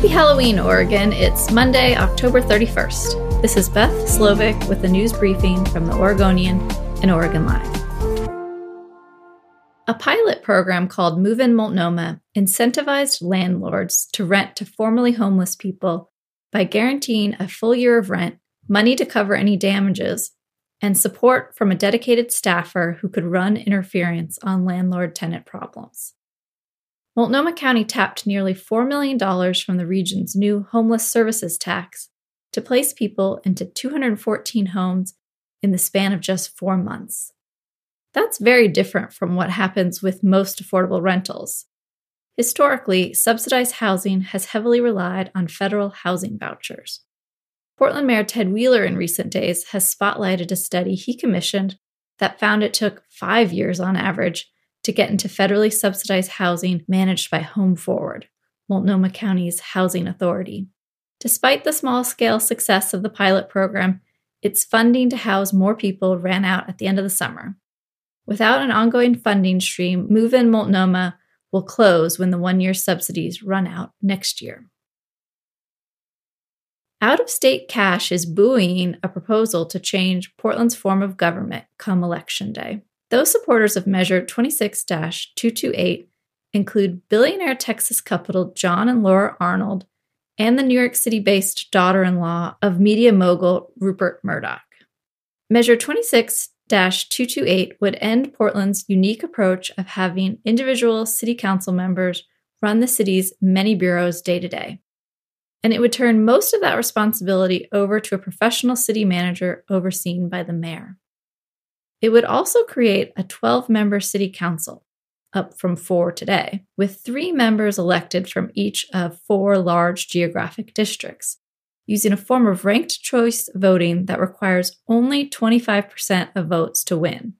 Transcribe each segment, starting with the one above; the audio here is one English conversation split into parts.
Happy Halloween, Oregon. It's Monday, October 31st. This is Beth Slovic with the news briefing from the Oregonian and Oregon Live. A pilot program called Move In Multnomah incentivized landlords to rent to formerly homeless people by guaranteeing a full year of rent, money to cover any damages, and support from a dedicated staffer who could run interference on landlord tenant problems. Multnomah County tapped nearly $4 million from the region's new homeless services tax to place people into 214 homes in the span of just four months. That's very different from what happens with most affordable rentals. Historically, subsidized housing has heavily relied on federal housing vouchers. Portland Mayor Ted Wheeler in recent days has spotlighted a study he commissioned that found it took five years on average to get into federally subsidized housing managed by Home Forward, Multnomah County's housing authority. Despite the small scale success of the pilot program, its funding to house more people ran out at the end of the summer. Without an ongoing funding stream, Move In Multnomah will close when the one year subsidies run out next year. Out of state cash is buoying a proposal to change Portland's form of government come Election Day. Those supporters of Measure 26 228 include billionaire Texas couple John and Laura Arnold and the New York City based daughter in law of media mogul Rupert Murdoch. Measure 26 228 would end Portland's unique approach of having individual city council members run the city's many bureaus day to day and it would turn most of that responsibility over to a professional city manager overseen by the mayor. It would also create a 12 member city council, up from four today, with three members elected from each of four large geographic districts, using a form of ranked choice voting that requires only 25% of votes to win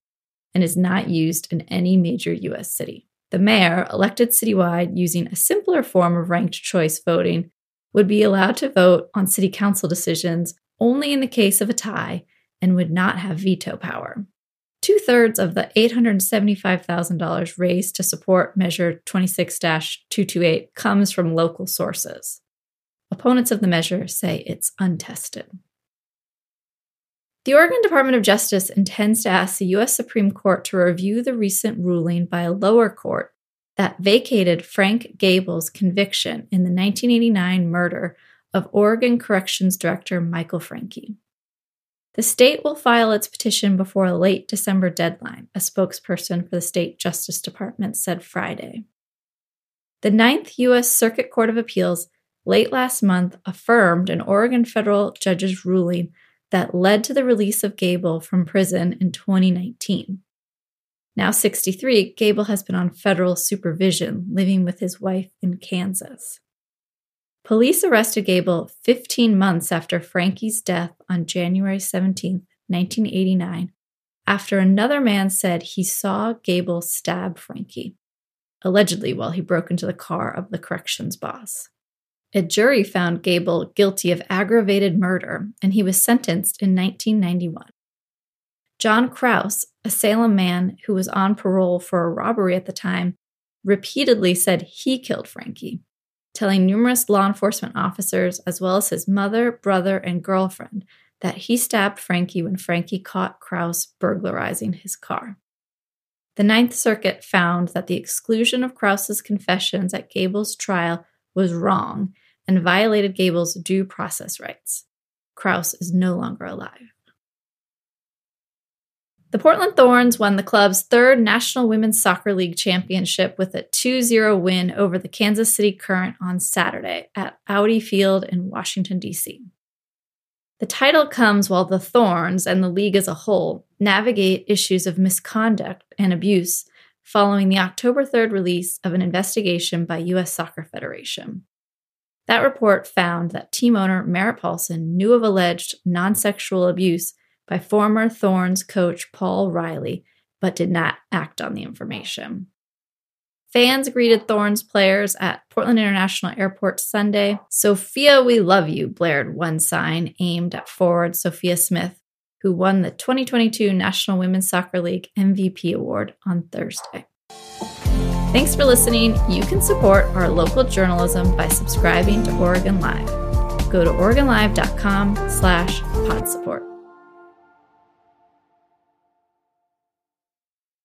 and is not used in any major U.S. city. The mayor, elected citywide using a simpler form of ranked choice voting, would be allowed to vote on city council decisions only in the case of a tie and would not have veto power. Two thirds of the $875,000 raised to support Measure 26 228 comes from local sources. Opponents of the measure say it's untested. The Oregon Department of Justice intends to ask the U.S. Supreme Court to review the recent ruling by a lower court that vacated Frank Gable's conviction in the 1989 murder of Oregon Corrections Director Michael Francke. The state will file its petition before a late December deadline, a spokesperson for the state Justice Department said Friday. The Ninth U.S. Circuit Court of Appeals late last month affirmed an Oregon federal judge's ruling that led to the release of Gable from prison in 2019. Now 63, Gable has been on federal supervision, living with his wife in Kansas. Police arrested Gable 15 months after Francke's death on January 17, 1989, after another man said he saw Gable stab Francke, allegedly while he broke into the car of the corrections boss. A jury found Gable guilty of aggravated murder, and he was sentenced in 1991. John Crouse, a Salem man who was on parole for a robbery at the time, repeatedly said he killed Francke, telling numerous law enforcement officers, as well as his mother, brother, and girlfriend, that he stabbed Francke when Francke caught Crouse burglarizing his car. The Ninth Circuit found that the exclusion of Crouse's confessions at Gable's trial was wrong and violated Gable's due process rights. Crouse is no longer alive. The Portland Thorns won the club's third National Women's Soccer League championship with a 2 0 win over the Kansas City Current on Saturday at Audi Field in Washington, D.C. The title comes while the Thorns and the league as a whole navigate issues of misconduct and abuse following the October 3rd release of an investigation by U.S. Soccer Federation. That report found that team owner Merritt Paulson knew of alleged non sexual abuse by former Thorns coach Paul Riley, but did not act on the information. Fans greeted Thorns players at Portland International Airport Sunday. Sophia, we love you, blared one sign aimed at forward Sophia Smith, who won the 2022 National Women's Soccer League MVP award on Thursday. Thanks for listening. You can support our local journalism by subscribing to Oregon Live. Go to OregonLive.com slash pod support.